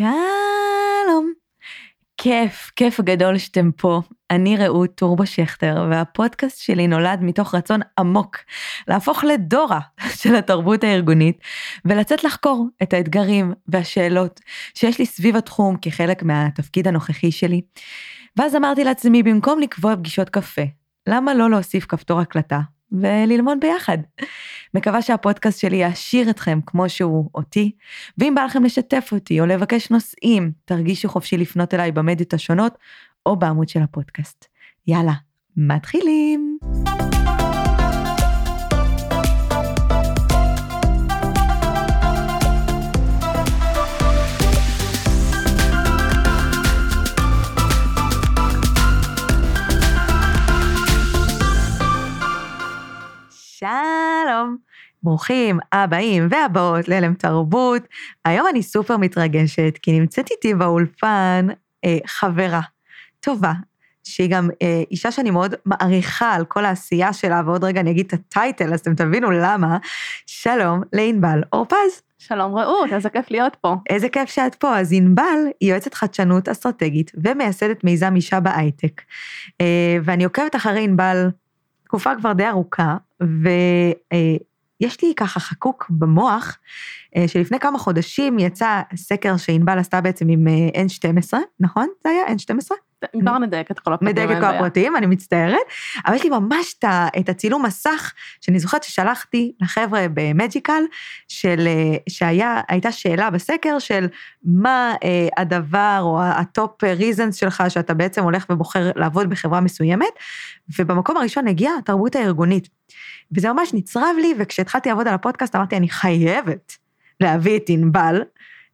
שלום. כיף, כיף גדול שאתם פה. אני רעות טורבו שכטר, והפודקאסט שלי נולד מתוך רצון עמוק להפוך לדורה של התרבות הארגונית, ולצאת לחקור את האתגרים והשאלות שיש לי סביב התחום כחלק מהתפקיד הנוכחי שלי. ואז אמרתי לעצמי, במקום לקבוע פגישות קפה, למה לא להוסיף כפתור הקלטה וללמוד ביחד. מקווה שהפודקאסט שלי יעשיר אתכם כמו שהוא אותי, ואם בא לכם לשתף אותי או לבקש נושאים, תרגישו חופשי לפנות אליי במדיות השונות או בעמוד של הפודקאסט. יאללה, מתחילים. ברוכים הבאים והבאות להלם תרבות. היום אני סופר מתרגשת, כי נמצאת איתי באולפן אה, חברה טובה, שהיא גם אה, אישה שאני מאוד מעריכה על כל העשייה שלה, ועוד רגע אני אגיד את הטייטל, אז אתם תבינו למה. שלום לענבל אורפז. שלום רעות, איזה כיף להיות פה. איזה כיף שאת פה. אז ענבל היא יועצת חדשנות אסטרטגית ומייסדת מיזם אישה בהייטק. אה, ואני עוקבת אחרי ענבל תקופה כבר די ארוכה, ויש לי ככה חקוק במוח, אה, שלפני כמה חודשים יצא סקר שענבל עשתה בעצם עם אה, N12, נכון? זה היה N12? כבר נדייק את כל הפרטים. נדייק את כל הפרטים, אני מצטערת. אבל יש לי ממש את הצילום מסך, שאני זוכרת ששלחתי לחבר'ה במג'יקל, של, אה, שהייתה שאלה בסקר של מה אה, הדבר או ה top reasons שלך, שאתה בעצם הולך ובוחר לעבוד בחברה מסוימת, ובמקום הראשון הגיעה התרבות הארגונית. וזה ממש נצרב לי, וכשהתחלתי לעבוד על הפודקאסט אמרתי, אני חייבת להביא את ענבל.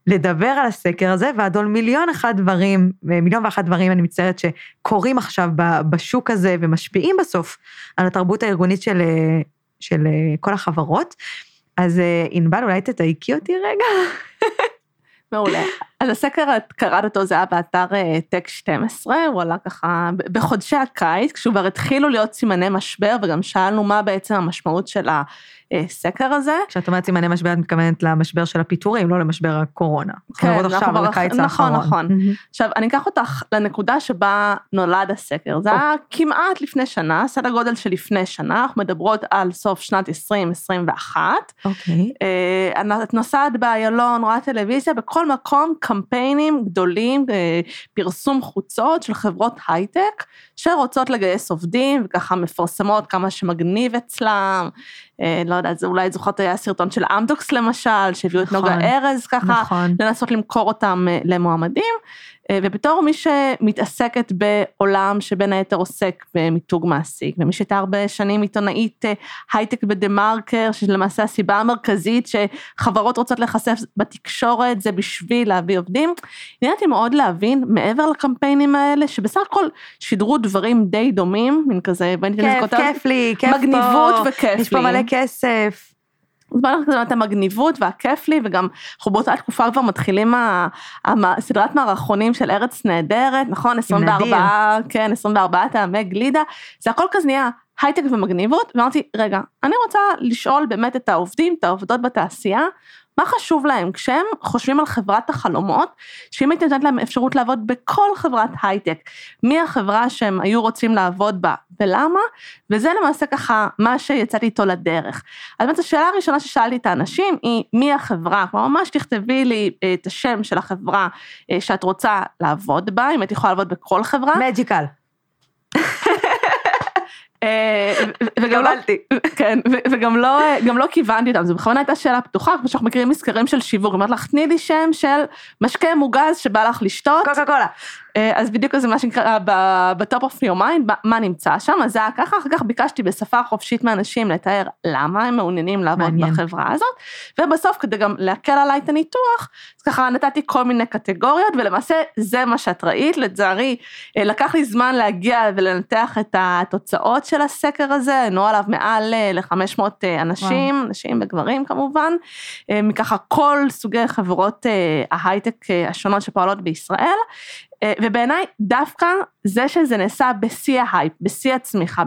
לדבר על הסקר הזה, ועד עוד מיליון אחד דברים, מיליון ואחת דברים, אני מצטערת, שקורים עכשיו בשוק הזה ומשפיעים בסוף על התרבות הארגונית של, של כל החברות. אז אה, ענבל, אולי תתייקי אותי רגע? מעולה. אז הסקר, את קראת אותו, זה היה באתר טק אה, 12, הוא עלה ככה בחודשי הקיץ, כשכבר התחילו להיות סימני משבר, וגם שאלנו מה בעצם המשמעות של הסקר הזה. כשאת אומרת סימני משבר, את מתכוונת למשבר של הפיטורים, לא למשבר הקורונה. כן, אנחנו עכשיו על הקיץ נכון, האחרון. נכון, נכון. עכשיו, אני אקח אותך לנקודה שבה נולד הסקר. זה היה כמעט לפני שנה, סדר גודל של לפני שנה, אנחנו מדברות על סוף שנת 2021. אוקיי. אה, את נוסעת באיילון, רואה טלוויזיה, בכל מקום קמפיינים גדולים, אה, פרסום חוצות של חברות הייטק, שרוצות לגייס עובדים, וככה מפרסמות כמה שמגניב אצלם. אה, לא יודעת, אולי זוכרת היה סרטון של אמדוקס למשל, שהביאו נכון, את נוגה נכון, ארז ככה, נכון. לנסות למכור אותם אה, למועמדים. אה, ובתור מי שמתעסקת בעולם שבין היתר עוסק במיתוג מעסיק, ומי שהייתה הרבה שנים עיתונאית הייטק בדה מרקר, שלמעשה הסיבה המרכזית שחברות רוצות להיחשף בתקשורת זה בשביל להביא עובדים, עניין אותי מאוד להבין מעבר לקמפיינים האלה, שבסך הכל שידרו דברים די דומים, מין כזה, כיף, כיף לי, כיף פה, מגניבות וכיף לי. יש פה מלא כסף. אז בוא נראה את המגניבות והכיף לי, וגם אנחנו באותה תקופה כבר מתחילים סדרת מערכונים של ארץ נהדרת, נכון? 24, כן, 24 טעמי גלידה, זה הכל כזה נהיה הייטק ומגניבות, ואמרתי, רגע, אני רוצה לשאול באמת את העובדים, את העובדות בתעשייה, מה חשוב להם כשהם חושבים על חברת החלומות, שאם הייתי נותנת להם אפשרות לעבוד בכל חברת הייטק, מי החברה שהם היו רוצים לעבוד בה ולמה, וזה למעשה ככה מה שיצאתי איתו לדרך. אז באמת השאלה הראשונה ששאלתי את האנשים היא מי החברה, כלומר ממש תכתבי לי אה, את השם של החברה אה, שאת רוצה לעבוד בה, אם את יכולה לעבוד בכל חברה. מג'יקל. אה, וגם לא, כן, וגם לא, גם לא כיוונתי אותם, זו בכוונה הייתה שאלה פתוחה, כמו שאנחנו מכירים מסקרים של שיווק, אמרת לך, תני לי שם של משקה מוגז שבא לך לשתות. קוקה קולה. אה, אז בדיוק זה מה שנקרא ב top of your mind, מה נמצא שם, אז זה היה ככה, אחר כך ביקשתי בשפה חופשית מאנשים לתאר למה הם מעוניינים לעבוד מעניין. בחברה הזאת, ובסוף כדי גם להקל עליי את הניתוח, אז ככה נתתי כל מיני קטגוריות, ולמעשה זה מה שאת ראית, לצערי אה, לקח לי זמן להגיע ולנתח את התוצאות של הסקר הזה, ענו עליו מעל אה, ל-500 אנשים, וואו. נשים וגברים כמובן, מככה כל סוגי חברות ההייטק השונות שפועלות בישראל, ובעיניי דווקא זה שזה נעשה בשיא ההייפ, בשיא הצמיחה,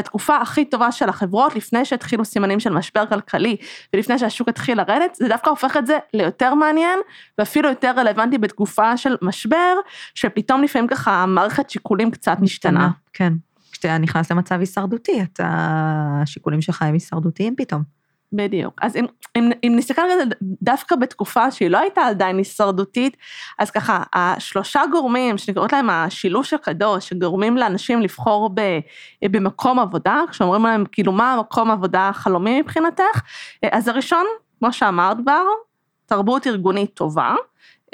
בתקופה הכי טובה של החברות, לפני שהתחילו סימנים של משבר כלכלי ולפני שהשוק התחיל לרדת, זה דווקא הופך את זה ליותר מעניין ואפילו יותר רלוונטי בתקופה של משבר, שפתאום לפעמים ככה מערכת שיקולים קצת משתנה. כן, כשאתה נכנס למצב הישרדותי, אתה, השיקולים שלך הם הישרדותיים פתאום. בדיוק. אז אם, אם, אם נסתכל על זה דווקא בתקופה שהיא לא הייתה עדיין הישרדותית, אז ככה, השלושה גורמים שנקראות להם השילוש הקדוש, שגורמים לאנשים לבחור ב, במקום עבודה, כשאומרים להם כאילו מה המקום עבודה החלומי מבחינתך, אז הראשון, כמו שאמרת כבר, תרבות ארגונית טובה.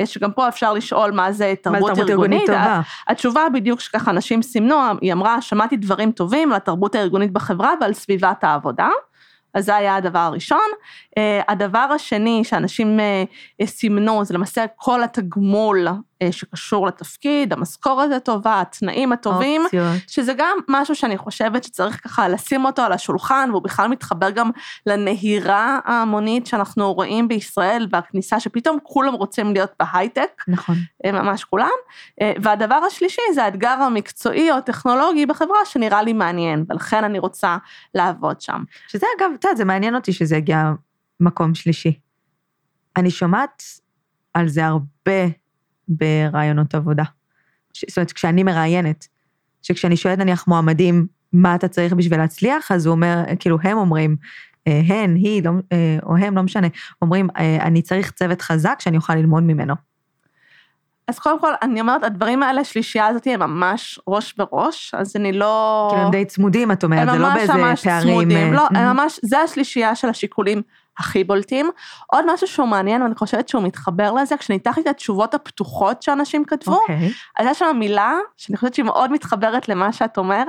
שגם פה אפשר לשאול מה זה תרבות, מה תרבות ארגונית. ארגונית טובה? התשובה בדיוק שככה אנשים סימנו, היא אמרה, שמעתי דברים טובים על התרבות הארגונית בחברה ועל סביבת העבודה. אז זה היה הדבר הראשון. אה, הדבר השני שאנשים אה, סימנו זה למעשה כל התגמול אה, שקשור לתפקיד, המשכורת הטובה, התנאים הטובים, אופציות. שזה גם משהו שאני חושבת שצריך ככה לשים אותו על השולחן, והוא בכלל מתחבר גם לנהירה ההמונית שאנחנו רואים בישראל, והכניסה שפתאום כולם רוצים להיות בהייטק. נכון. ממש כולם. והדבר השלישי זה האתגר המקצועי או הטכנולוגי בחברה שנראה לי מעניין, ולכן אני רוצה לעבוד שם. שזה אגב, את יודעת, זה מעניין אותי שזה הגיע מקום שלישי. אני שומעת על זה הרבה ברעיונות עבודה. זאת אומרת, כשאני מראיינת, שכשאני שואלת נניח מועמדים, מה אתה צריך בשביל להצליח, אז הוא אומר, כאילו הם אומרים, אה, הן, היא, לא, אה, או הם, לא משנה, אומרים, אה, אני צריך צוות חזק שאני אוכל ללמוד ממנו. אז קודם כל, אני אומרת, הדברים האלה, השלישייה הזאת הם ממש ראש בראש, אז אני לא... כאילו הם די צמודים, את אומרת, זה לא באיזה פערים... הם ממש ממש צמודים, לא, הם ממש, זה השלישייה של השיקולים הכי בולטים. עוד משהו שהוא מעניין, ואני חושבת שהוא מתחבר לזה, כשניתחתי את התשובות הפתוחות שאנשים כתבו, okay. אוקיי. אז יש שם מילה, שאני חושבת שהיא מאוד מתחברת למה שאת אומרת,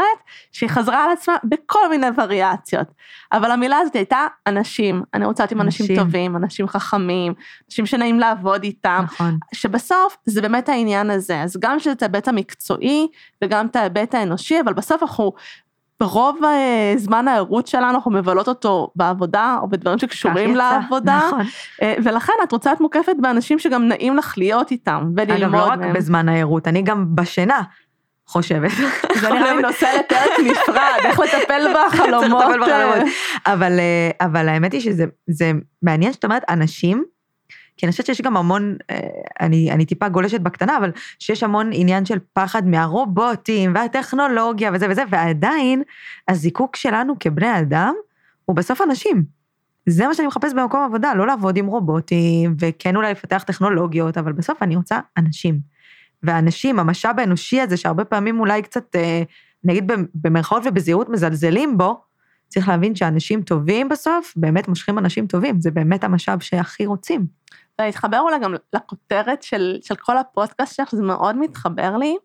שהיא חזרה על עצמה בכל מיני וריאציות. אבל המילה הזאת הייתה אנשים. אני רוצה להיות עם אנשים, אנשים טובים, אנשים חכמים, אנשים שנעים לעבוד איתם. נכון. שבסוף זה באמת העניין הזה. אז גם שזה את ההיבט המקצועי וגם את ההיבט האנושי, אבל בסוף אנחנו ברוב אה, זמן הערות שלנו אנחנו מבלות אותו בעבודה או בדברים שקשורים לעבודה. נכון. אה, ולכן את רוצה להיות מוקפת באנשים שגם נעים לך להיות איתם וללמוד מהם. אגב, לא רק בזמן הערות, אני גם בשינה. חושבת. זה נראה לי נושא לפרק נפרד, איך לטפל בחלומות. אבל, אה, אבל האמת היא שזה מעניין שאת אומרת, אנשים כי אני חושבת שיש גם המון, אה, אני, אני טיפה גולשת בקטנה, אבל שיש המון עניין של פחד מהרובוטים והטכנולוגיה וזה וזה, ועדיין הזיקוק שלנו כבני אדם הוא בסוף אנשים. זה מה שאני מחפש במקום עבודה, לא לעבוד עם רובוטים, וכן אולי לפתח טכנולוגיות, אבל בסוף אני רוצה אנשים. ואנשים, המשאב האנושי הזה, שהרבה פעמים אולי קצת, אה, נגיד במרכאות ובזהירות מזלזלים בו, צריך להבין שאנשים טובים בסוף, באמת מושכים אנשים טובים, זה באמת המשאב שהכי רוצים. להתחבר אולי גם לכותרת של, של כל הפודקאסט שלך, זה מאוד מתחבר לי.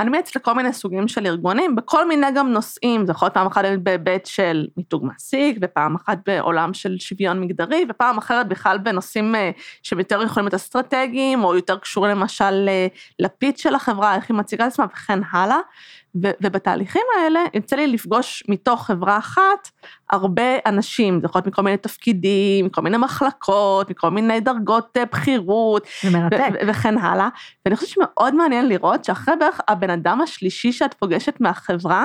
אני מייצאת לכל מיני סוגים של ארגונים, בכל מיני גם נושאים, זה יכול להיות פעם אחת בהיבט של מיתוג מעסיק, ופעם אחת בעולם של שוויון מגדרי, ופעם אחרת בכלל בנושאים אה, שהם יותר יכולים להיות אסטרטגיים, או יותר קשורים למשל אה, לפיץ של החברה, איך היא מציגה את עצמה וכן הלאה. ו- ובתהליכים האלה יוצא לי לפגוש מתוך חברה אחת הרבה אנשים, זה יכול להיות מכל מיני תפקידים, מכל מיני מחלקות, מכל מיני דרגות אה, בכירות, ו- וכן הלאה. ואני חושבת שמאוד מעניין לראות שאחרי בערך הבן אדם השלישי שאת פוגשת מהחברה,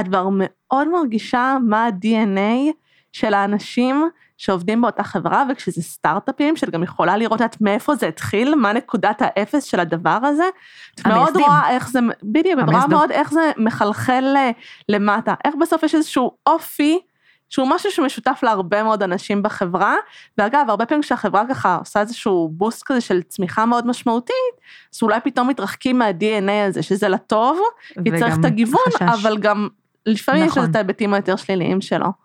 את כבר מאוד מרגישה מה ה-DNA של האנשים שעובדים באותה חברה, וכשזה סטארט-אפים, שאת גם יכולה לראות את מאיפה זה התחיל, מה נקודת האפס של הדבר הזה. את מאוד רואה איך זה, בדיוק, את רואה מאוד איך זה מחלחל למטה, איך בסוף יש איזשהו אופי, שהוא משהו שמשותף להרבה מאוד אנשים בחברה, ואגב, הרבה פעמים כשהחברה ככה עושה איזשהו בוסט כזה של צמיחה מאוד משמעותית, אז אולי פתאום מתרחקים מה-DNA הזה, שזה לטוב, כי צריך את הגיוון. אבל גם לפעמים נכון. יש את ההיבטים היותר שליליים שלו.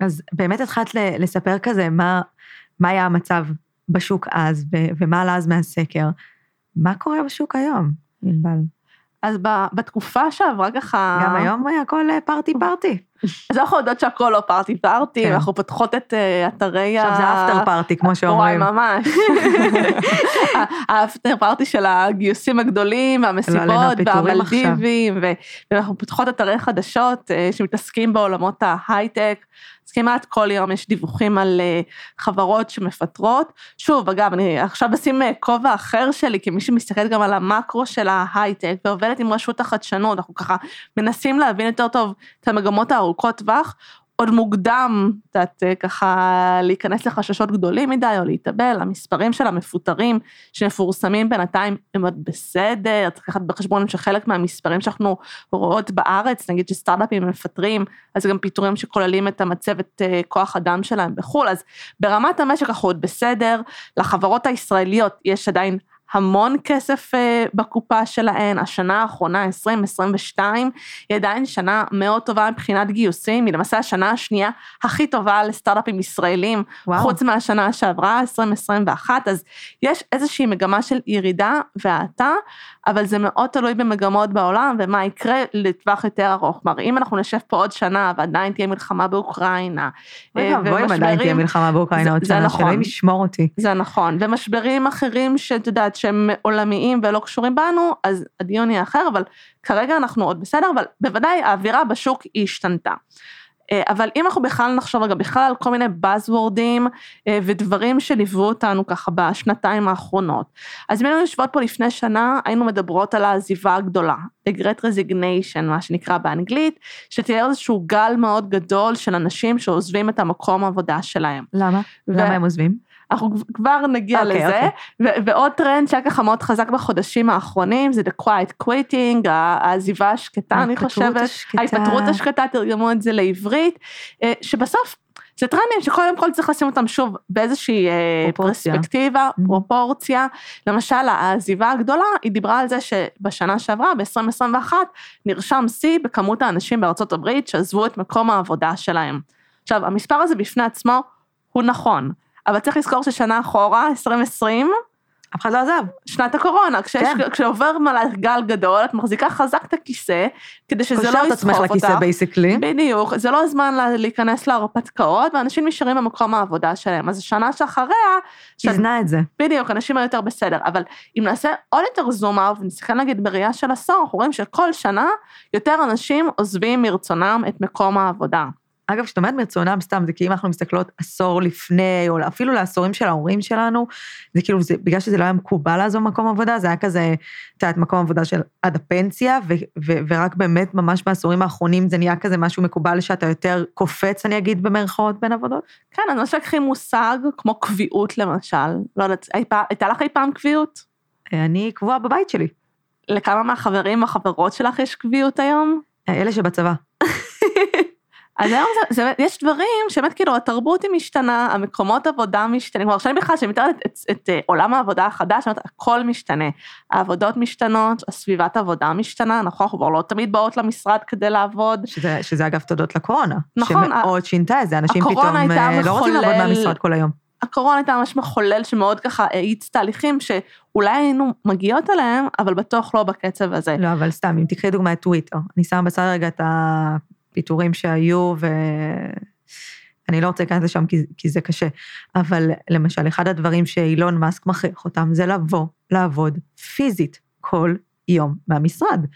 אז באמת התחלת לספר כזה מה, מה היה המצב בשוק אז, ומה עלה אז מהסקר. מה קורה בשוק היום, ענבל? אז בתקופה שעברה ככה... גם היום הכל פארטי פארטי. אז אנחנו יודעות שהכל לא פארטי פארטי, כן. אנחנו פותחות את uh, אתרי ה... עכשיו זה אפטר פארטי, כמו שאומרים. וואי, ממש. האפטר פארטי של הגיוסים הגדולים, והמסיבות, והמלדיבים, ואנחנו פותחות אתרי חדשות uh, שמתעסקים בעולמות ההייטק. כמעט כל יום יש דיווחים על uh, חברות שמפטרות. שוב, אגב, אני עכשיו אשים אה, כובע אחר שלי, כמי שמסתכלת גם על המקרו של ההייטק, ועובדת עם רשות החדשנות, אנחנו ככה מנסים להבין יותר טוב את המגמות הארוכות טווח. עוד מוקדם, יודעת, אה, ככה להיכנס לחששות גדולים מדי או להתאבל, המספרים של המפוטרים שמפורסמים בינתיים הם עוד בסדר, צריך לקחת בחשבון שחלק מהמספרים שאנחנו רואות בארץ, נגיד שסטארט-אפים מפטרים, אז גם פיטורים שכוללים את המצבת אה, כוח אדם שלהם בחו"ל, אז ברמת המשק אנחנו עוד בסדר, לחברות הישראליות יש עדיין המון כסף uh, בקופה שלהן, השנה האחרונה, 2022, היא עדיין שנה מאוד טובה מבחינת גיוסים, היא למעשה השנה השנייה הכי טובה לסטארט-אפים ישראלים, וואו. חוץ מהשנה שעברה, 2021, אז יש איזושהי מגמה של ירידה והאטה, אבל זה מאוד תלוי במגמות בעולם ומה יקרה לטווח יותר ארוך. כלומר, אם אנחנו נשב פה עוד שנה ועדיין תהיה מלחמה באוקראינה, אוי ואבוי אם עדיין תהיה מלחמה באוקראינה עוד שנה, נכון, שאלוהים ישמור אותי. זה נכון, ומשברים אחרים שאת יודעת שהם עולמיים ולא קשורים בנו, אז הדיון יהיה אחר, אבל כרגע אנחנו עוד בסדר, אבל בוודאי האווירה בשוק היא השתנתה. אה, אבל אם אנחנו בכלל נחשוב רגע בכלל על כל מיני buzzwordים אה, ודברים שליוו אותנו ככה בשנתיים האחרונות. אז אם היינו יושבות פה לפני שנה, היינו מדברות על העזיבה הגדולה, The Great Resignation, מה שנקרא באנגלית, שתיאר איזשהו גל מאוד גדול של אנשים שעוזבים את המקום העבודה שלהם. למה? ו... למה הם עוזבים? אנחנו כבר נגיע okay, אוקיי, לזה. Okay. אוקיי. ועוד טרנד שהיה ככה מאוד חזק בחודשים האחרונים, זה The Quiet Quitting, העזיבה השקטה, אני חושבת. השקטה. ההתפטרות השקטה, תרגמו את זה לעברית, אה, שבסוף זה טרנדים שקודם כל צריך לשים אותם שוב באיזושהי אה, פרופורציה. פרספקטיבה, mm-hmm. פרופורציה. למשל, העזיבה הגדולה, היא דיברה על זה שבשנה שעברה, ב-2021, נרשם שיא בכמות האנשים בארצות הברית שעזבו את מקום העבודה שלהם. עכשיו, המספר הזה בפני עצמו הוא נכון. אבל צריך לזכור ששנה אחורה, 2020, אף אחד לא עזב. שנת הקורונה, כשיש, כן. כשעובר מלאך גל גדול, את מחזיקה חזק את הכיסא, כדי שזה לא יסחוף אותך. לכיסא בייסיקלי. בדיוק, זה לא הזמן להיכנס להרפתקאות, ואנשים נשארים במקום העבודה שלהם. אז השנה שאחריה... תזנה את זה. בדיוק, אנשים היו יותר בסדר. אבל אם נעשה עוד יותר זום אאוט, ונסתכל נגיד בראייה של עשור, אנחנו רואים שכל שנה יותר אנשים עוזבים מרצונם את מקום העבודה. אגב, כשאת אומרת מרצונם, סתם, זה כי אם אנחנו מסתכלות עשור לפני, או אפילו לעשורים של ההורים שלנו, זה כאילו, זה, בגלל שזה לא היה מקובל לעזוב מקום עבודה, זה היה כזה, את יודעת, מקום עבודה של עד הפנסיה, ו, ו, ורק באמת, ממש בעשורים האחרונים, זה נהיה כזה משהו מקובל שאתה יותר קופץ, אני אגיד, במרכאות בין עבודות? כן, אני חושבת לקחי מושג כמו קביעות למשל. לא יודעת, הייתה לך אי פעם קביעות? אני קבועה בבית שלי. לכמה מהחברים החברות שלך יש קביעות היום? אלה שבצבא. אז היום זה, זה, יש דברים שבאמת כאילו התרבות היא משתנה, המקומות עבודה משתנים, כלומר שאני בכלל, שאני מתארת את, את, את, את עולם העבודה החדש, אומרת, הכל משתנה, העבודות משתנות, הסביבת עבודה משתנה, נכון, אנחנו כבר לא תמיד באות למשרד כדי לעבוד. שזה, שזה אגב תודות לקורונה, נכון, שמאוד שינתה את זה, אנשים פתאום אה, לא רוצים לעבוד מהמשרד כל היום. הקורונה הייתה ממש מחולל שמאוד ככה האיץ תהליכים שאולי היינו מגיעות אליהם, אבל בטוח לא בקצב הזה. לא, אבל סתם, אם תקחי דוגמא את טוויטר, אני שמה בצד רגע את ה... פיטורים שהיו, ואני לא רוצה להיכנס לשם כי, כי זה קשה, אבל למשל, אחד הדברים שאילון מאסק מכריח אותם זה לבוא, לעבוד פיזית כל יום מהמשרד.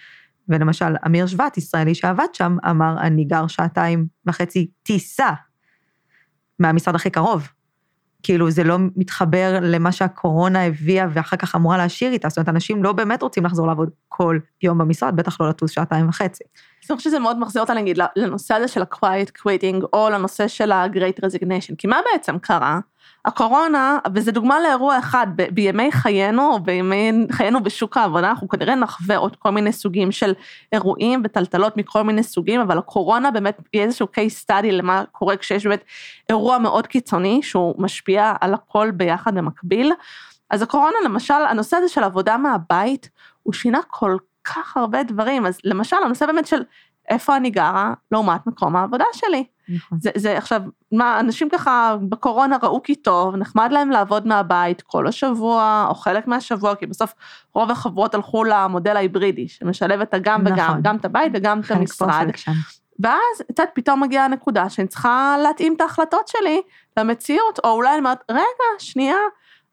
ולמשל, אמיר שבט, ישראלי שעבד שם, אמר, אני גר שעתיים וחצי טיסה מהמשרד הכי קרוב. כאילו זה לא מתחבר למה שהקורונה הביאה ואחר כך אמורה להשאיר איתה, זאת אומרת, אנשים לא באמת רוצים לחזור לעבוד כל יום במשרד, בטח לא לטוס שעתיים וחצי. אני חושבת שזה מאוד מחזיר אותה נגיד לנושא הזה של ה-quiet quitting או לנושא של ה-great resignation, כי מה בעצם קרה? הקורונה, וזה דוגמה לאירוע אחד, ב- בימי חיינו, או בימי חיינו בשוק העבודה, אנחנו כנראה נחווה עוד כל מיני סוגים של אירועים וטלטלות מכל מיני סוגים, אבל הקורונה באמת היא איזשהו case study למה קורה כשיש באמת אירוע מאוד קיצוני, שהוא משפיע על הכל ביחד במקביל. אז הקורונה, למשל, הנושא הזה של עבודה מהבית, הוא שינה כל כך הרבה דברים, אז למשל, הנושא באמת של איפה אני גרה לעומת מקום העבודה שלי. נכון. זה, זה עכשיו, מה, אנשים ככה בקורונה ראו כי טוב, נחמד להם לעבוד מהבית כל השבוע, או חלק מהשבוע, כי בסוף רוב החברות הלכו למודל ההיברידי, שמשלב את הגם נכון. וגם, גם את הבית וגם את המשרד. ואז קצת פתאום מגיעה הנקודה שאני צריכה להתאים את ההחלטות שלי למציאות, או אולי אני אומרת, רגע, שנייה,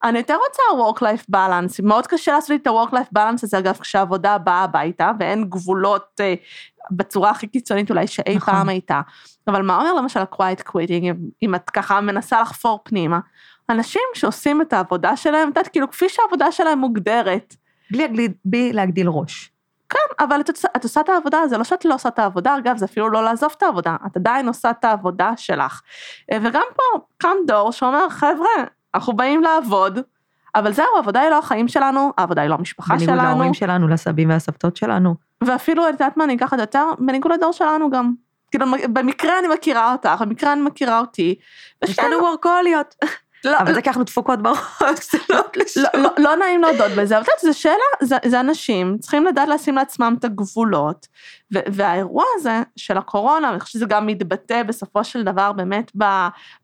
אני יותר רוצה work-life balance, מאוד קשה לעשות לי את ה-work-life balance הזה, אגב, כשהעבודה באה הביתה, ואין גבולות אה, בצורה הכי קיצונית אולי שאי נכון. פעם הייתה. אבל מה אומר למשל ה-quiet quitting, אם, אם את ככה מנסה לחפור פנימה? אנשים שעושים את העבודה שלהם, את יודעת, כאילו, כפי שהעבודה שלהם מוגדרת, בלי, להגדיל- בלי להגדיל ראש. כן, אבל את, את עושה את העבודה, זה לא שאת לא עושה את העבודה, אגב, זה אפילו לא לעזוב את העבודה, את עדיין עושה את העבודה שלך. אה, וגם פה קם דור שאומר, חבר'ה, אנחנו באים לעבוד, אבל זהו, העבודה היא לא החיים שלנו, העבודה היא לא המשפחה בניגוד שלנו, להורים שלנו, לסבים והסבתות שלנו. ואפילו, את יודעת מה, אני אקח את זה יותר, בניגוד לדור שלנו גם. כאילו, במקרה אני מכירה אותך, במקרה אני מכירה אותי. יש לנו וורקוליות. לא, אבל זה כי אנחנו דפוקות בראש, זה לא קשור. לא, לא, לא נעים להודות בזה, אבל את יודעת, זו שאלה, זה, זה אנשים, צריכים לדעת לשים לעצמם את הגבולות, ו, והאירוע הזה של הקורונה, אני חושבת שזה גם מתבטא בסופו של דבר באמת ב,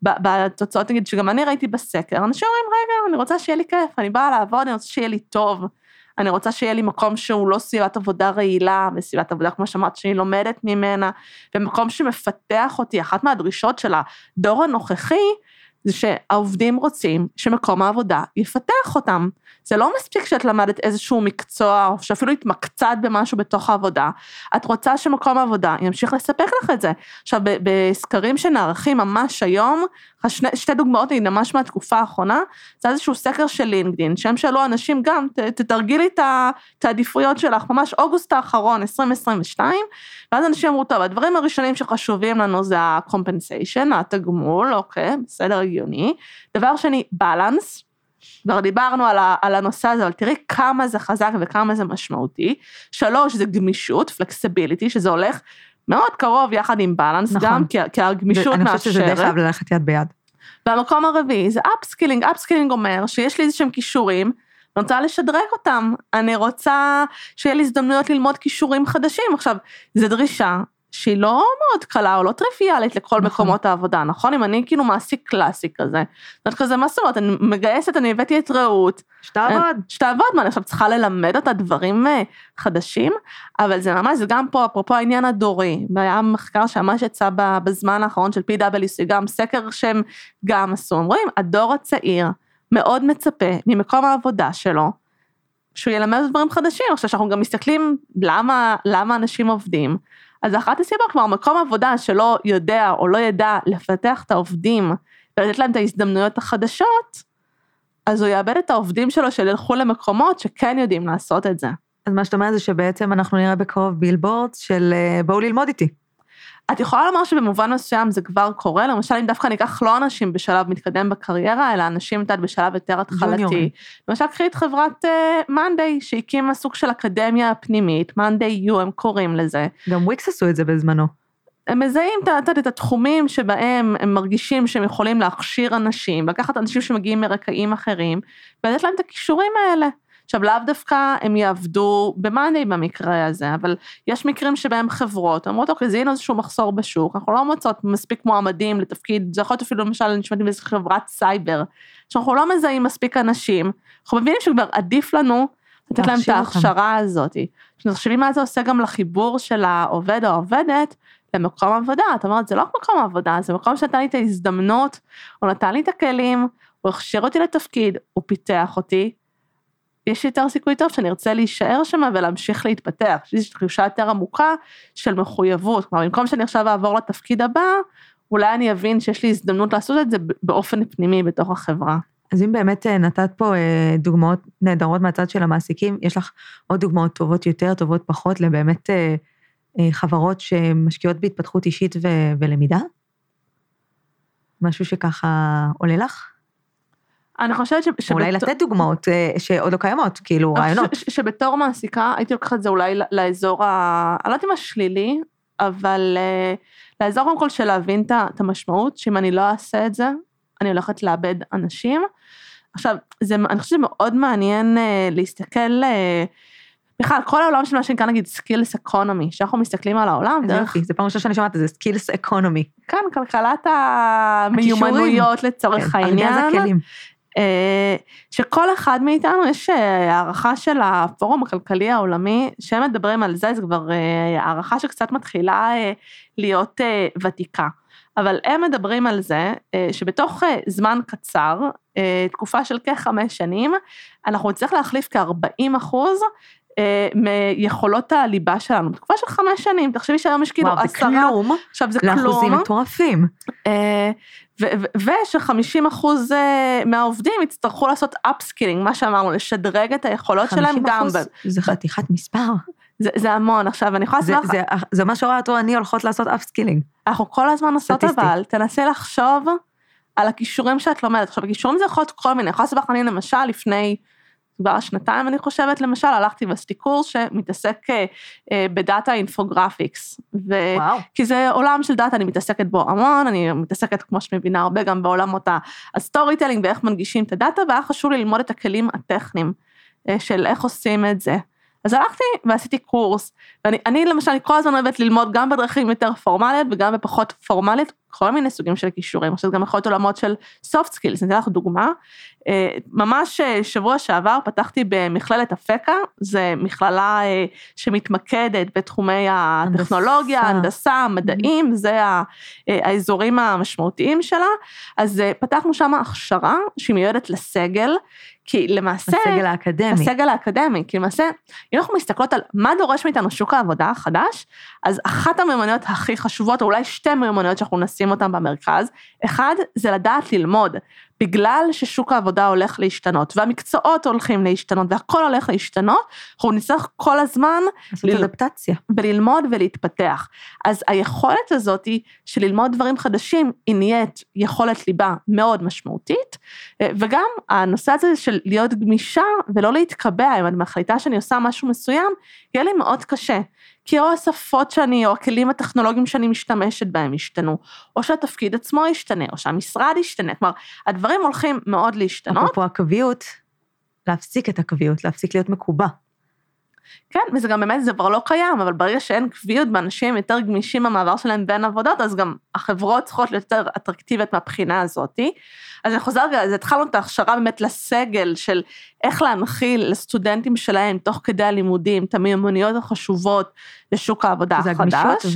ב, בתוצאות, נגיד, שגם אני ראיתי בסקר, אנשים אומרים, רגע, אני רוצה שיהיה לי כיף, אני באה לעבוד, אני רוצה שיהיה לי טוב, אני רוצה שיהיה לי מקום שהוא לא סביבת עבודה רעילה, וסביבת עבודה, כמו שאמרת, שאני לומדת ממנה, ומקום שמפתח אותי, אחת מהדרישות של הדור הנוכחי, זה שהעובדים רוצים שמקום העבודה יפתח אותם. זה לא מספיק שאת למדת איזשהו מקצוע, או שאפילו התמקצעת במשהו בתוך העבודה, את רוצה שמקום העבודה ימשיך לספק לך את זה. עכשיו, בסקרים שנערכים ממש היום, שני, שתי דוגמאות לי ממש מהתקופה האחרונה, זה איזשהו סקר של לינקדין, שהם שאלו אנשים גם, ת, תתרגילי את העדיפויות שלך, ממש אוגוסט האחרון, 2022, ואז אנשים אמרו, טוב, הדברים הראשונים שחשובים לנו זה ה-compensation, התגמול, אוקיי, בסדר, הגיוני. דבר שני, balance, כבר דיברנו על, ה, על הנושא הזה, אבל תראי כמה זה חזק וכמה זה משמעותי. שלוש, זה גמישות, flexibility, שזה הולך מאוד קרוב יחד עם balance, נכון. גם כי, כי הגמישות אני חושבת שזה די מאפשרת. חייב ללכת יד ביד. והמקום הרביעי זה upskilling, upskilling אומר שיש לי איזה שהם כישורים, אני רוצה לשדרג אותם, אני רוצה שיהיה לי הזדמנויות ללמוד כישורים חדשים. עכשיו, זו דרישה שהיא לא מאוד קלה או לא טריוויאלית לכל נכון. מקומות העבודה, נכון? אם אני כאילו מעסיק קלאסי כזה, זאת כזה, מה זאת אומרת, אני מגייסת, אני הבאתי את רעות, שתעבוד. שתעבוד, מה, אני עכשיו צריכה ללמד אותה דברים אה, חדשים, אבל זה ממש, זה גם פה, אפרופו העניין הדורי, והיה מחקר שממש יצא בזמן האחרון של PwC, גם סקר שהם גם עשו, הם רואים, הדור הצעיר מאוד מצפה ממקום העבודה שלו, שהוא ילמד דברים חדשים, עכשיו שאנחנו גם מסתכלים למה, למה אנשים עובדים, אז אחת הסיבות, כלומר, מקום עבודה שלא יודע או לא ידע לפתח את העובדים ולתת להם את ההזדמנויות החדשות, אז הוא יאבד את העובדים שלו שילכו למקומות שכן יודעים לעשות את זה. אז מה שאת אומרת זה שבעצם אנחנו נראה בקרוב בילבורדס של אה, בואו ללמוד איתי. את יכולה לומר שבמובן מסוים זה כבר קורה, למשל אם דווקא ניקח לא אנשים בשלב מתקדם בקריירה, אלא אנשים את יודעת, בשלב יותר. התחלתי. למשל קחי את חברת Monday, שהקימה סוג של אקדמיה פנימית, Monday U הם קוראים לזה. גם וויקס עשו את זה בזמנו. הם מזהים את- את התחומים שבהם הם מרגישים שהם יכולים להכשיר אנשים, לקחת אנשים שמגיעים מרקעים אחרים, ולתת להם את הכישורים האלה. עכשיו, לאו דווקא הם יעבדו ב Monday במקרה הזה, אבל יש מקרים שבהם חברות אומרות, אוקיי, זיהינו איזשהו מחסור בשוק, אנחנו לא מוצאות מספיק מועמדים לתפקיד, זה יכול להיות אפילו למשל, שמעתי באיזו חברת סייבר, שאנחנו לא מזהים מספיק אנשים, אנחנו מבינים שכבר עדיף לנו לתת להם את. ההכשרה הזאת. תחשבי מה זה עושה גם לחיבור של העובד או העובדת למקום עבודה, את אומרת, זה לא מקום עבודה, זה מקום שנתן לי את ההזדמנות, הוא נתן לי את הכלים, הוא הכשיר אותי לתפקיד, הוא פיתח אותי, יש יותר סיכוי טוב שאני ארצה להישאר שם ולהמשיך להתפתח. יש לי תחושה יותר עמוקה של מחויבות. כלומר, במקום שאני עכשיו אעבור לתפקיד הבא, אולי אני אבין שיש לי הזדמנות לעשות את זה באופן פנימי בתוך החברה. אז אם באמת אה, נתת פה אה, דוגמאות נהדרות מהצד של המעסיקים, יש לך עוד דוגמאות טובות יותר, טובות פחות, לבאמת אה, חברות שמשקיעות בהתפתחות אישית ו- ולמידה? משהו שככה עולה לך? אני חושבת ש... או אולי לתת דוגמאות אה, שעוד לא קיימות, כאילו רעיונות. חושבת ש- שבתור מעסיקה הייתי לוקחת את זה אולי לאזור ה... אני לא יודעת אם השלילי, אבל אה, לעזור קודם כל של להבין את המשמעות, שאם אני לא אעשה את זה, אני הולכת לאבד אנשים. עכשיו, זה, אני חושבת שזה מאוד מעניין אה, להסתכל, בכלל, כל העולם של מה שנקרא נגיד skills economy, שאנחנו מסתכלים על העולם איזה דרך, יופי, זה פעם ראשונה שאני שומעת את זה, סקילס אקונומי. כאן, כלכלת המיומנויות לצורך העניין. שכל אחד מאיתנו, יש אה, הערכה של הפורום הכלכלי העולמי, שהם מדברים על זה, זה כבר אה, הערכה שקצת מתחילה אה, להיות ותיקה. אבל הם מדברים על זה שבתוך זמן קצר, תקופה של כחמש שנים, אנחנו נצטרך להחליף כ-40 אחוז מיכולות הליבה שלנו, בתקופה של חמש שנים, תחשבי שהיום יש כאילו עשרה, וואו, זה כלום, עכשיו זה כלום, לאחוזים מטורפים. וש-50 אחוז מהעובדים יצטרכו לעשות upskilling, מה שאמרנו, לשדרג את היכולות שלהם גם. 50 אחוז זה חתיכת מספר. זה, זה המון, עכשיו אני יכולה לסמוך... זה, זה, זה מה שאורית או אני הולכות לעשות upskilling. אנחנו כל הזמן עושות אבל, תנסי לחשוב על הכישורים שאת לומדת. עכשיו, הכישורים זה יכול להיות כל מיני, אני יכולה לספר לך, אני למשל, לפני כבר שנתיים אני חושבת, למשל, הלכתי ועשיתי קורס שמתעסק אה, אה, ב data infographics. ו... וואו. כי זה עולם של דאטה, אני מתעסקת בו המון, אני מתעסקת, כמו שאת מבינה, הרבה גם בעולמות ה storytelling ואיך מנגישים את הדאטה, והיה חשוב לי ללמוד את הכלים הטכניים אה, של איך עושים את זה. אז הלכתי ועשיתי קורס, ואני אני, למשל, אני כל הזמן אוהבת ללמוד גם בדרכים יותר פורמליות וגם בפחות פורמליות, כל מיני סוגים של כישורים, עכשיו גם יכול להיות עולמות של soft skills, אני אתן לך דוגמה, אה, ממש אה, שבוע שעבר פתחתי במכללת אפקה, זו מכללה אה, שמתמקדת בתחומי הטכנולוגיה, הנדסה, מדעים, זה האזורים המשמעותיים שלה, אז פתחנו שם הכשרה שהיא מיועדת לסגל, כי למעשה... הסגל האקדמי. הסגל האקדמי, כי למעשה, אם אנחנו מסתכלות על מה דורש מאיתנו שוק העבודה החדש, אז אחת המיומנויות הכי חשובות, או אולי שתי מיומנויות שאנחנו נשים אותן במרכז, אחד, זה לדעת ללמוד. בגלל ששוק העבודה הולך להשתנות, והמקצועות הולכים להשתנות, והכל הולך להשתנות, אנחנו נצטרך כל הזמן... לעשות ל... אדפטציה. וללמוד ולהתפתח. אז היכולת הזאת של ללמוד דברים חדשים, היא נהיית יכולת ליבה מאוד משמעותית, וגם הנושא הזה של להיות גמישה ולא להתקבע, אם אני מחליטה שאני עושה משהו מסוים, יהיה לי מאוד קשה. כי או השפות שאני, או הכלים הטכנולוגיים שאני משתמשת בהם ישתנו, או שהתפקיד עצמו ישתנה, או שהמשרד ישתנה, כלומר, הדברים הולכים מאוד להשתנות. אפרופו הקביעות, להפסיק את הקביעות, להפסיק להיות מקובע. כן, וזה גם באמת, זה כבר לא קיים, אבל ברגע שאין קביעות באנשים יותר גמישים במעבר שלהם בין עבודות, אז גם החברות צריכות להיות יותר אטרקטיביות מהבחינה הזאתי. אז אני חוזרת, אז התחלנו את ההכשרה באמת לסגל של איך להנחיל לסטודנטים שלהם, תוך כדי הלימודים, את המיומנויות החשובות לשוק העבודה החדש. זה הגמישות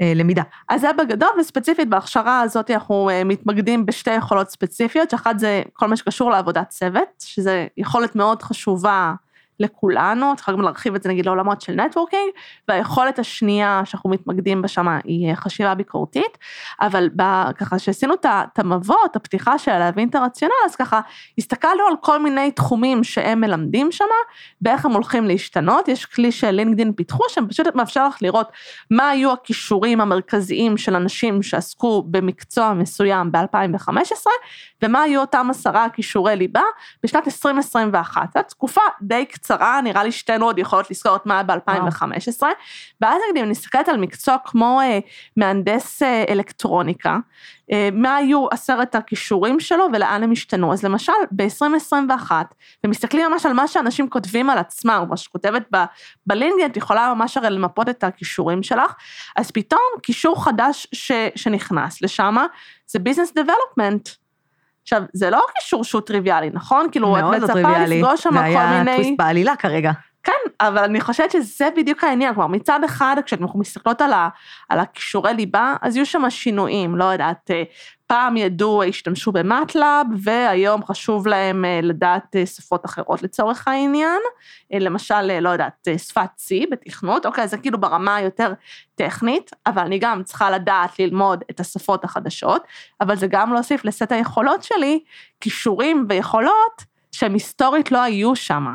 והלמידה. אה, אה, אז זה בגדול, וספציפית בהכשרה הזאת אנחנו אה, מתמקדים בשתי יכולות ספציפיות, שאחת זה כל מה שקשור לעבודת צוות, שזה יכולת מאוד חשובה. לכולנו, צריכה גם להרחיב את זה נגיד לעולמות של נטוורקינג, והיכולת השנייה שאנחנו מתמקדים בה שמה היא חשיבה ביקורתית, אבל ככה שעשינו את המבוא, את הפתיחה שלה, להבין את הרציונל, אז ככה הסתכלנו על כל מיני תחומים שהם מלמדים שמה, ואיך הם הולכים להשתנות, יש כלי של לינקדין פיתחו, שהם פשוט מאפשר לך לראות מה היו הכישורים המרכזיים של אנשים שעסקו במקצוע מסוים ב-2015, ומה היו אותם עשרה כישורי ליבה בשנת 2021. זו תקופה די קצרה. קצרה, נראה לי שתינו עוד יכולות לזכור את מה היה ב-2015, ואז נגיד, אם אני מסתכלת על מקצוע כמו אה, מהנדס אה, אלקטרוניקה, אה, מה היו עשרת הכישורים שלו ולאן הם השתנו. אז למשל, ב-2021, ומסתכלים ממש על מה שאנשים כותבים על עצמם, מה שכותבת בלינגד, את יכולה ממש הרי למפות את הכישורים שלך, אז פתאום קישור חדש ש, שנכנס לשם, זה ביזנס דבלופמנט. עכשיו, זה לא קישור שהוא טריוויאלי, נכון? כאילו, את מצפה לפגוש שם כל מיני... זה היה טוויסט בעלילה כרגע. כן, אבל אני חושבת שזה בדיוק העניין, כלומר מצד אחד כשאנחנו מסתכלות על, ה, על הכישורי ליבה, אז יהיו שם שינויים, לא יודעת, אה, פעם ידעו, השתמשו במטלאב, והיום חשוב להם אה, לדעת אה, שפות אחרות לצורך העניין, למשל, לא יודעת, שפת C בתכנות, אוקיי, זה כאילו ברמה היותר טכנית, אבל אני גם צריכה לדעת ללמוד את השפות החדשות, אבל זה גם להוסיף לסט היכולות שלי, כישורים ויכולות שהם היסטורית לא היו שם.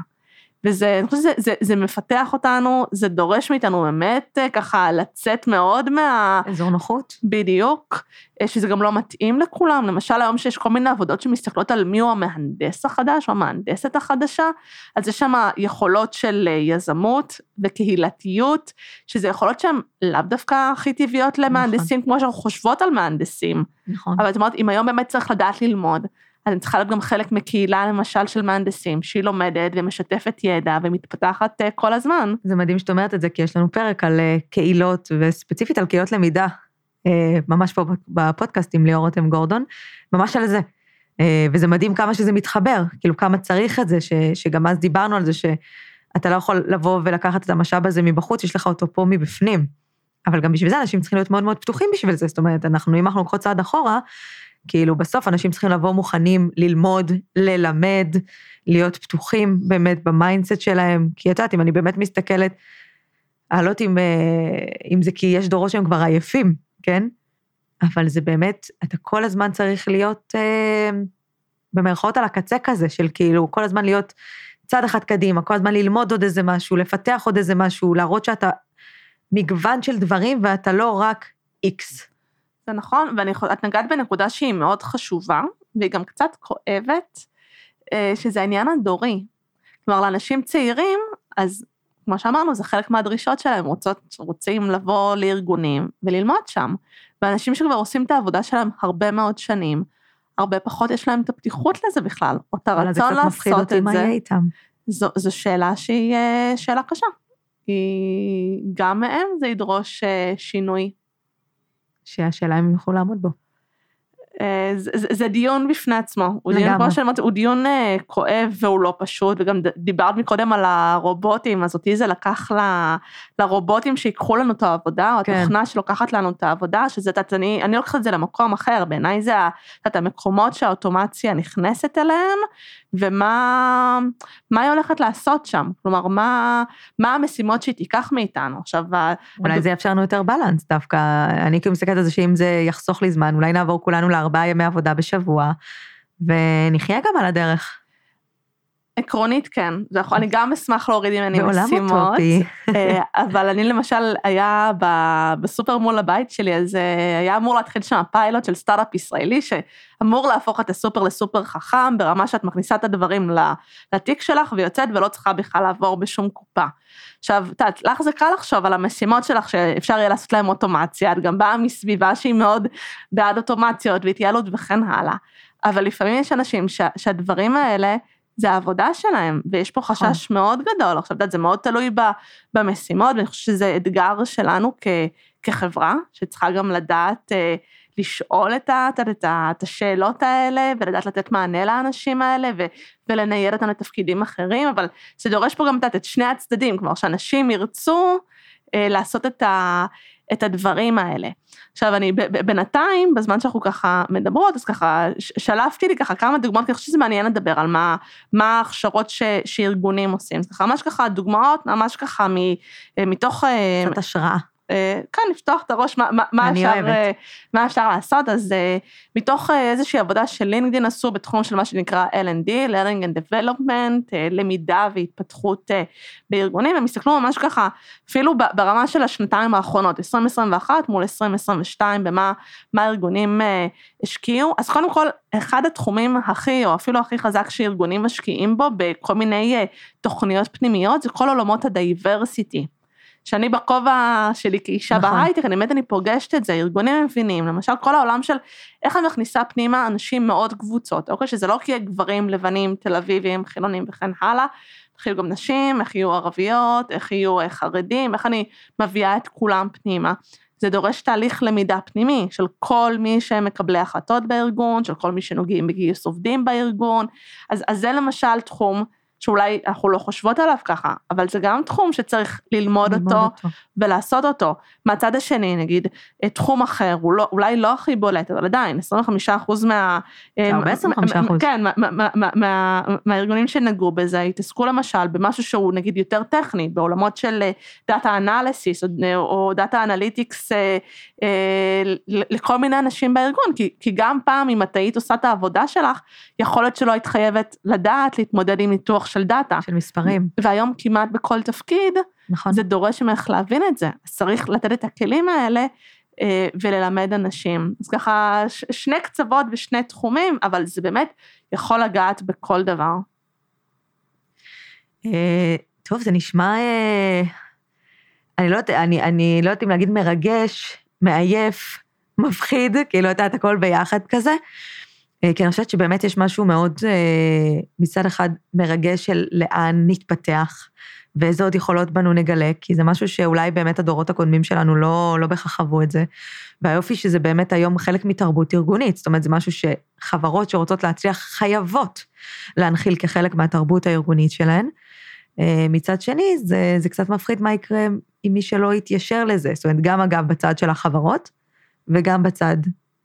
וזה, אני חושבת שזה זה, זה מפתח אותנו, זה דורש מאיתנו באמת אה, ככה לצאת מאוד מה... אזור נוחות. בדיוק, אה, שזה גם לא מתאים לכולם. למשל היום שיש כל מיני עבודות שמסתכלות על מי הוא המהנדס החדש או המהנדסת החדשה, אז יש שם יכולות של אה, יזמות וקהילתיות, שזה יכולות שהן לאו דווקא הכי טבעיות למהנדסים, נכון. כמו שאנחנו חושבות על מהנדסים. נכון. אבל את אומרת, אם היום באמת צריך לדעת ללמוד, אני צריכה להיות גם חלק מקהילה למשל של מהנדסים, שהיא לומדת ומשתפת ידע ומתפתחת uh, כל הזמן. זה מדהים שאת אומרת את זה, כי יש לנו פרק על uh, קהילות, וספציפית על קהילות למידה, uh, ממש פה בפודקאסט עם ליאור רותם גורדון, ממש על זה. וזה מדהים כמה שזה מתחבר, כאילו כמה צריך את זה, ש, שגם אז דיברנו על זה שאתה לא יכול לבוא ולקחת את המשאב הזה מבחוץ, יש לך אותו פה מבפנים. אבל גם בשביל זה אנשים צריכים להיות מאוד מאוד פתוחים בשביל זה, זאת אומרת, אנחנו, אם אנחנו לוקחות צעד אחורה, כאילו בסוף אנשים צריכים לבוא מוכנים ללמוד, ללמד, להיות פתוחים באמת ב mindset שלהם, כי את יודעת, אם אני באמת מסתכלת, אני לא יודעת אם, אה, אם זה כי יש דורות שהם כבר עייפים, כן? אבל זה באמת, אתה כל הזמן צריך להיות אה, במרכאות על הקצה כזה, של כאילו, כל הזמן להיות צעד אחד קדימה, כל הזמן ללמוד עוד איזה משהו, לפתח עוד איזה משהו, להראות שאתה מגוון של דברים ואתה לא רק איקס. זה נכון, ואת נגעת בנקודה שהיא מאוד חשובה, והיא גם קצת כואבת, אה, שזה העניין הדורי. כלומר, לאנשים צעירים, אז כמו שאמרנו, זה חלק מהדרישות שלהם, רוצות, רוצים לבוא לארגונים וללמוד שם. ואנשים שכבר עושים את העבודה שלהם הרבה מאוד שנים, הרבה פחות יש להם את הפתיחות לזה בכלל, או את הרצון לעשות את זה. זה קצת מפחיד אותי מה יהיה איתם. זו, זו שאלה שהיא אה, שאלה קשה. כי גם מהם זה ידרוש אה, שינוי. שהשאלה אם הם יוכלו לעמוד בו. אה, זה, זה דיון בפני עצמו, הוא דיון, כמו שאמרתי, הוא דיון uh, כואב והוא לא פשוט, וגם דיברת מקודם על הרובוטים, אז אותי זה לקח ל, לרובוטים שיקחו לנו את העבודה, או כן. התוכנה שלוקחת לנו את העבודה, שזה, את אני, אני לוקחת את זה למקום אחר, בעיניי זה את המקומות שהאוטומציה נכנסת אליהם, ומה היא הולכת לעשות שם, כלומר, מה, מה המשימות שהיא תיקח מאיתנו. עכשיו, אולי הד... זה יאפשר לנו יותר בלנס דווקא, אני כאילו מסתכלת על זה שאם זה יחסוך לי זמן, אולי נעבור כולנו לארבעה ימי עבודה בשבוע, ונחיה גם על הדרך. עקרונית כן, אני גם אשמח להוריד ממני משימות. בעולם אוטופי. אה, אבל אני למשל, היה בסופר מול הבית שלי, אז אה, היה אמור להתחיל שם פיילוט של סטארט-אפ ישראלי, שאמור להפוך את הסופר לסופר חכם, ברמה שאת מכניסה את הדברים לתיק שלך ויוצאת ולא צריכה בכלל לעבור בשום קופה. עכשיו, את יודעת, לך זה קל לחשוב על המשימות שלך שאפשר יהיה לעשות להם אוטומציה, את גם באה מסביבה שהיא מאוד בעד אוטומציות והתייעלות וכן הלאה. אבל לפעמים יש אנשים שה, שהדברים האלה, זה העבודה שלהם, ויש פה חשש נכון. מאוד גדול. עכשיו, את יודעת, זה מאוד תלוי במשימות, ואני חושבת שזה אתגר שלנו כ, כחברה, שצריכה גם לדעת אה, לשאול את, את, את, את השאלות האלה, ולדעת לתת מענה לאנשים האלה, ו, ולנייד אותם לתפקידים אחרים, אבל זה דורש פה גם את, את שני הצדדים, כלומר, שאנשים ירצו אה, לעשות את, ה, את הדברים האלה. עכשיו, אני בינתיים, בזמן שאנחנו ככה מדברות, אז ככה שלפתי לי ככה כמה דוגמאות, כי אני חושבת שזה מעניין לדבר על מה, מה ההכשרות ש, שארגונים עושים. אז ככה, ממש ככה דוגמאות, ממש ככה אה, מתוך... אה, קצת השראה. אה, כאן לפתוח את הראש, מה, מה, אפשר, אה, מה אפשר לעשות, אז אה, מתוך איזושהי עבודה ש LinkedIn עשו בתחום של מה שנקרא L&D, Learning and Development, למידה והתפתחות בארגונים, הם הסתכלו ממש ככה, אפילו ברמה של השנתיים האחרונות, 2021 מול 2022, במה הארגונים השקיעו, אז קודם כל, אחד התחומים הכי, או אפילו הכי חזק שארגונים משקיעים בו, בכל מיני תוכניות פנימיות, זה כל עולמות ה diversity. שאני בכובע שלי כאישה נכון. בהייטק, אני באמת אני פוגשת את זה, ארגונים מבינים, למשל כל העולם של איך אני מכניסה פנימה אנשים מאוד קבוצות, אוקיי? שזה לא כי גברים לבנים, תל אביבים, חילונים וכן הלאה, איך יהיו גם נשים, איך יהיו ערביות, איך יהיו אה, חרדים, איך אני מביאה את כולם פנימה. זה דורש תהליך למידה פנימי של כל מי שמקבלי החלטות בארגון, של כל מי שנוגעים בגיוס עובדים בארגון, אז, אז זה למשל תחום שאולי אנחנו לא חושבות עליו ככה, אבל זה גם תחום שצריך ללמוד, ללמוד אותו, אותו ולעשות אותו. מהצד השני, נגיד, אה, תחום אחר, הוא לא, אולי לא הכי בולט, אבל עדיין, 25 אחוז מה... אה, הרבה 25 אחוז. כן, מה, מה, מה, מה, מהארגונים שנגעו בזה, התעסקו למשל במשהו שהוא נגיד יותר טכני, בעולמות של data analysis, או data analytics לכל מיני אנשים בארגון, כי, כי גם פעם אם את היית עושה את העבודה שלך, יכול להיות שלא היית חייבת לדעת להתמודד עם ניתוח של דאטה. של מספרים. והיום כמעט בכל תפקיד, נכון. זה דורש ממך להבין את זה. אז צריך לתת את הכלים האלה אה, וללמד אנשים. אז ככה, ש- שני קצוות ושני תחומים, אבל זה באמת יכול לגעת בכל דבר. אה, טוב, זה נשמע... אה, אני לא יודעת, אני, אני לא יודעת אם להגיד מרגש, מעייף, מפחיד, כאילו, את יודעת, הכל ביחד כזה. אה, כי אני חושבת שבאמת יש משהו מאוד, אה, מצד אחד, מרגש של לאן נתפתח, ואיזה עוד יכולות בנו נגלה, כי זה משהו שאולי באמת הדורות הקודמים שלנו לא, לא בהכרח חוו את זה. והיופי שזה באמת היום חלק מתרבות ארגונית, זאת אומרת, זה משהו שחברות שרוצות להצליח חייבות להנחיל כחלק מהתרבות הארגונית שלהן. אה, מצד שני, זה, זה קצת מפחיד מה יקרה עם מי שלא יתיישר לזה. זאת אומרת, גם אגב בצד של החברות, וגם בצד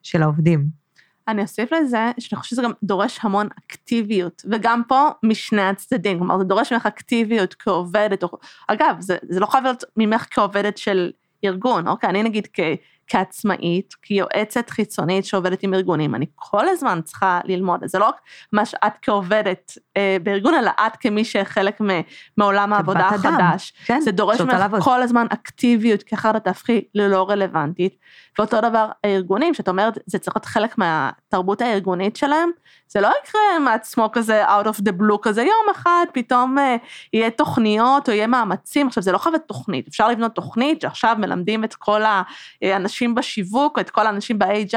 של העובדים. אני אוסיף לזה, שאני חושבת שזה גם דורש המון אקטיביות, וגם פה משני הצדדים, כלומר זה דורש ממך אקטיביות כעובדת, או, אגב, זה, זה לא חייב להיות ממך כעובדת של ארגון, אוקיי, אני נגיד כ, כעצמאית, כיועצת חיצונית שעובדת עם ארגונים, אני כל הזמן צריכה ללמוד, זה לא רק מה שאת כעובדת אה, בארגון, אלא את כמי שחלק מעולם העבודה החדש. כן, זה דורש ממך כל הזמן אקטיביות, כי אחרת תהפכי ללא רלוונטית. ואותו דבר הארגונים, שאת אומרת, זה צריך להיות חלק מהתרבות הארגונית שלהם, זה לא יקרה מעצמו כזה out of the blue כזה, יום אחד פתאום אה, יהיה תוכניות או יהיה מאמצים, עכשיו זה לא חייב תוכנית, אפשר לבנות תוכנית שעכשיו מלמדים את כל האנשים בשיווק, את כל האנשים ב-HR,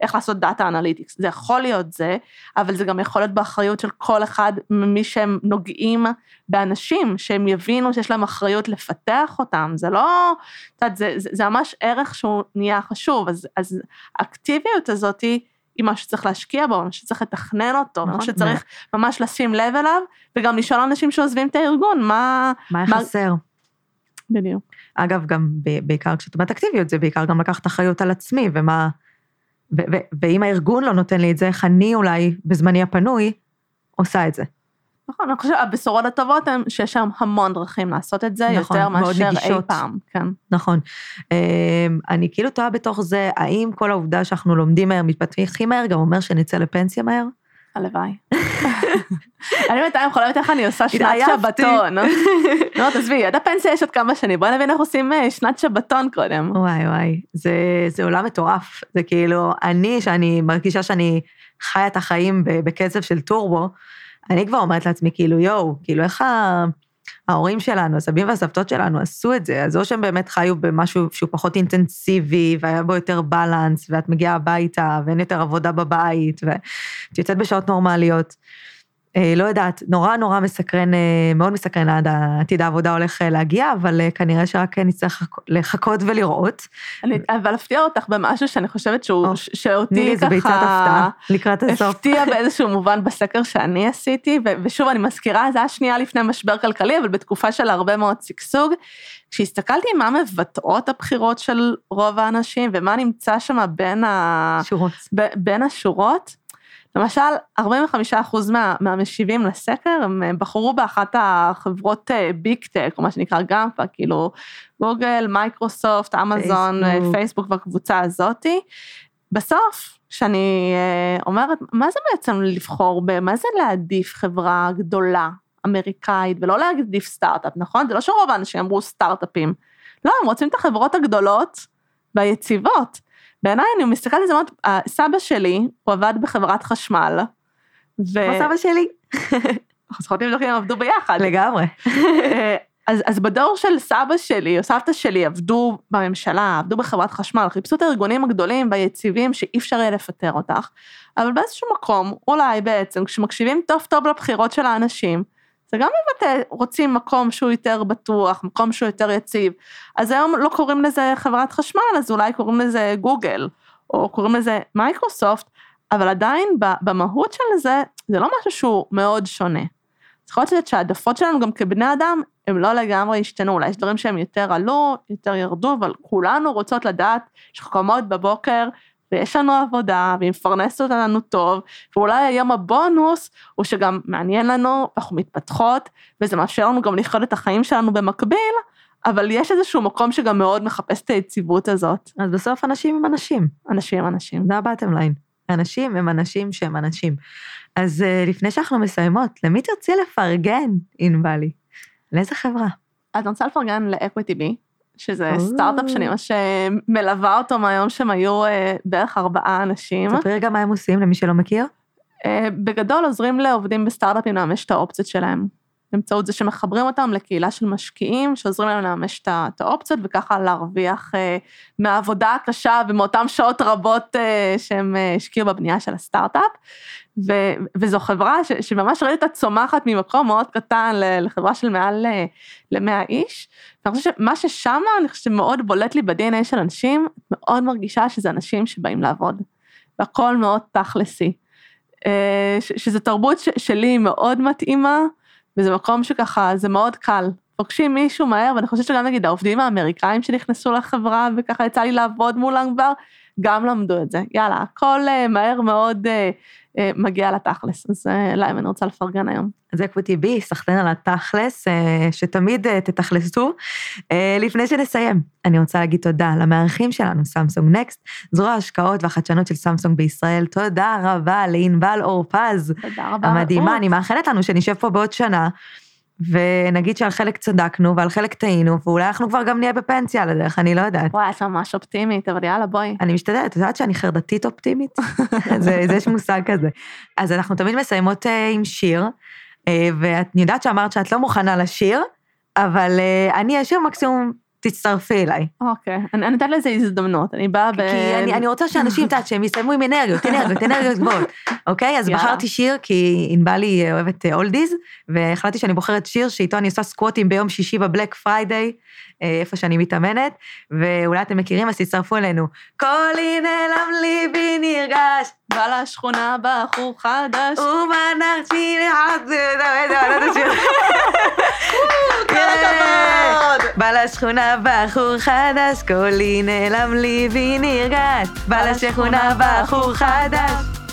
איך לעשות data analytics, זה יכול להיות זה, אבל זה גם יכול להיות באחריות של כל אחד ממי שהם נוגעים באנשים, שהם יבינו שיש להם אחריות לפתח אותם, זה לא, את יודעת, זה, זה, זה ממש ערך שהוא נהיה אז, אז האקטיביות הזאת היא, מה שצריך להשקיע בו, מה שצריך לתכנן אותו, נכון, מה שצריך מה... ממש לשים לב אליו, וגם לשאול אנשים שעוזבים את הארגון, מה... מה מה... חסר. בדיוק. אגב, גם בעיקר כשאת אומרת אקטיביות, זה בעיקר גם לקחת אחריות על עצמי, ומה... ו- ו- ואם הארגון לא נותן לי את זה, איך אני אולי, בזמני הפנוי, עושה את זה. נכון, אני חושבת שהבשורות הטובות הן שיש שם המון דרכים לעשות את זה, נכון, יותר מאשר אי פעם, כן. נכון. אמ, אני כאילו תוהה בתוך זה, האם כל העובדה שאנחנו לומדים מהר, מתפתחים מהר, גם אומר שנצא לפנסיה מהר? הלוואי. אני בינתיים לראות איך אני עושה שנת שבתון. לא, תעזבי, עד הפנסיה יש עוד כמה שנים, בואי נבין איך עושים אה, שנת שבתון קודם. וואי וואי, זה עולם מטורף. זה כאילו, אני, שאני מרגישה שאני חיה את החיים בקצב של טורבו, אני כבר אומרת לעצמי, כאילו, יואו, כאילו, איך ה... ההורים שלנו, הסבים והסבתות שלנו עשו את זה, אז או שהם באמת חיו במשהו שהוא פחות אינטנסיבי, והיה בו יותר בלנס, ואת מגיעה הביתה, ואין יותר עבודה בבית, ואת יוצאת בשעות נורמליות. אה, לא יודעת, נורא נורא מסקרן, אה, מאוד מסקרן עד עתיד העבודה הולך אה, להגיע, אבל כנראה שרק נצטרך לחכות ולראות. אני, אבל אפתיע אותך במשהו שאני חושבת שהוא, או, שאותי ככה... ביצת הפתעה לקראת הסוף. הפתיע באיזשהו מובן בסקר שאני עשיתי, ושוב, אני מזכירה, זה היה שנייה לפני משבר כלכלי, אבל בתקופה של הרבה מאוד שגשוג. כשהסתכלתי מה מבטאות הבחירות של רוב האנשים, ומה נמצא שם בין, ה... בין השורות, למשל, 45% מה, מהמשיבים לסקר, הם אה, בחרו באחת החברות big אה, tech, או מה שנקרא GAMFA, כאילו Google, Microsoft, Amazon, Facebook, Facebook והקבוצה הזאתי. בסוף, כשאני אה, אומרת, מה זה בעצם לבחור. מה זה להעדיף חברה גדולה, אמריקאית, ולא להעדיף סטארט-אפ, נכון? זה לא שרוב האנשים אמרו סטארט-אפים. לא, הם רוצים את החברות הגדולות והיציבות. בעיניי אני מסתכלת על זה מאוד, סבא שלי, הוא עבד בחברת חשמל. ו... כמו סבא שלי. אנחנו צריכות לבדוק אם הם עבדו ביחד. לגמרי. אז, אז בדור של סבא שלי או סבתא שלי עבדו בממשלה, עבדו בחברת חשמל, חיפשו את הארגונים הגדולים והיציבים שאי אפשר יהיה לפטר אותך, אבל באיזשהו מקום, אולי בעצם, כשמקשיבים טוב טוב לבחירות של האנשים, זה גם מבטא, רוצים מקום שהוא יותר בטוח, מקום שהוא יותר יציב. אז היום לא קוראים לזה חברת חשמל, אז אולי קוראים לזה גוגל, או קוראים לזה מייקרוסופט, אבל עדיין במהות של זה, זה לא משהו שהוא מאוד שונה. יכול להיות שהעדפות שלנו גם כבני אדם, הם לא לגמרי השתנו, אולי יש דברים שהם יותר עלו, יותר ירדו, אבל כולנו רוצות לדעת שאנחנו קמות בבוקר ויש לנו עבודה, והיא מפרנסת אותנו טוב, ואולי היום הבונוס הוא שגם מעניין לנו, אנחנו מתפתחות, וזה מאפשר לנו גם לחיות את החיים שלנו במקביל, אבל יש איזשהו מקום שגם מאוד מחפש את היציבות הזאת. אז בסוף אנשים הם אנשים. אנשים הם אנשים. זה ה bottom line. אנשים הם אנשים שהם אנשים. אז אה, לפני שאנחנו מסיימות, למי תרצי לפרגן, ענבלי? לאיזה חברה? אני רוצה לפרגן ל EquityBee, שזה סטארט-אפ שאני ממש אה, מלווה אותו מהיום שהם היו אה, בערך ארבעה אנשים. ספרי רגע מה הם עושים למי שלא מכיר. אה, בגדול עוזרים לעובדים בסטארט-אפים לממש את האופציות שלהם. באמצעות זה שמחברים אותם לקהילה של משקיעים, שעוזרים להם לממש את האופציות, וככה להרוויח מהעבודה הקשה ומאותן שעות רבות שהם השקיעו בבנייה של הסטארט-אפ. ו- וזו חברה ש- שממש ראית אותה צומחת ממקום מאוד קטן לחברה של מעל ל-100 איש. ואני חושבת שמה ששם, אני חושבת שמאוד בולט לי ב-DNA של אנשים, מאוד מרגישה שזה אנשים שבאים לעבוד. והכל מאוד תכלסי. אה, ש- שזו תרבות ש- שלי מאוד מתאימה, וזה מקום שככה, זה מאוד קל. פוגשים מישהו מהר, ואני חושבת שגם נגיד העובדים האמריקאים שנכנסו לחברה, וככה יצא לי לעבוד מולם כבר, גם למדו את זה. יאללה, הכל אה, מהר מאוד אה, מגיע לתכלס, אז אה, להם אני רוצה לפרגן היום. אז EquityBee, סחטיין על התכלס, אה, שתמיד תתכלסו. לפני שנסיים, אני רוצה להגיד תודה למארחים שלנו, Samsung Next, זרוע ההשקעות והחדשנות של סמסונג בישראל. תודה רבה לענבל אורפז. תודה רבה. המדהימה, אני מאחלת לנו שנשב פה בעוד שנה. ונגיד שעל חלק צדקנו ועל חלק טעינו, ואולי אנחנו כבר גם נהיה בפנסיה על הדרך, אני לא יודעת. וואי, את ממש אופטימית, אבל יאללה, בואי. אני משתדלת, את יודעת שאני חרדתית אופטימית? זה, זה יש מושג כזה. אז אנחנו תמיד מסיימות uh, עם שיר, uh, ואת יודעת שאמרת שאת לא מוכנה לשיר, אבל uh, אני אשיר מקסימום תצטרפי אליי. אוקיי, אני נותנת לזה הזדמנות, אני באה ב... כי אני, רוצה שאנשים, את יודעת, שהם יסיימו עם אנרגיות, אנרגיות, אנרגיות גבוהות, אוקיי? אז. בחרתי שיר, כי ענבלי אוהבת אולדיז, והחלטתי שאני בוחרת שיר שאיתו אני עושה סקווטים ביום שישי ב Black Friday, אה, איפה שאני מתאמנת, ואולי אתם מכירים, אז תצטרפו אלינו. קולי נעלם לי בי נרגש, בא לשכונה בחור חדש. ומאז שירי חד... כל הכבוד! בא לשכונה בחור חדש, קולי נעלם לי בי נרגש. בא לשכונה בחור חדש.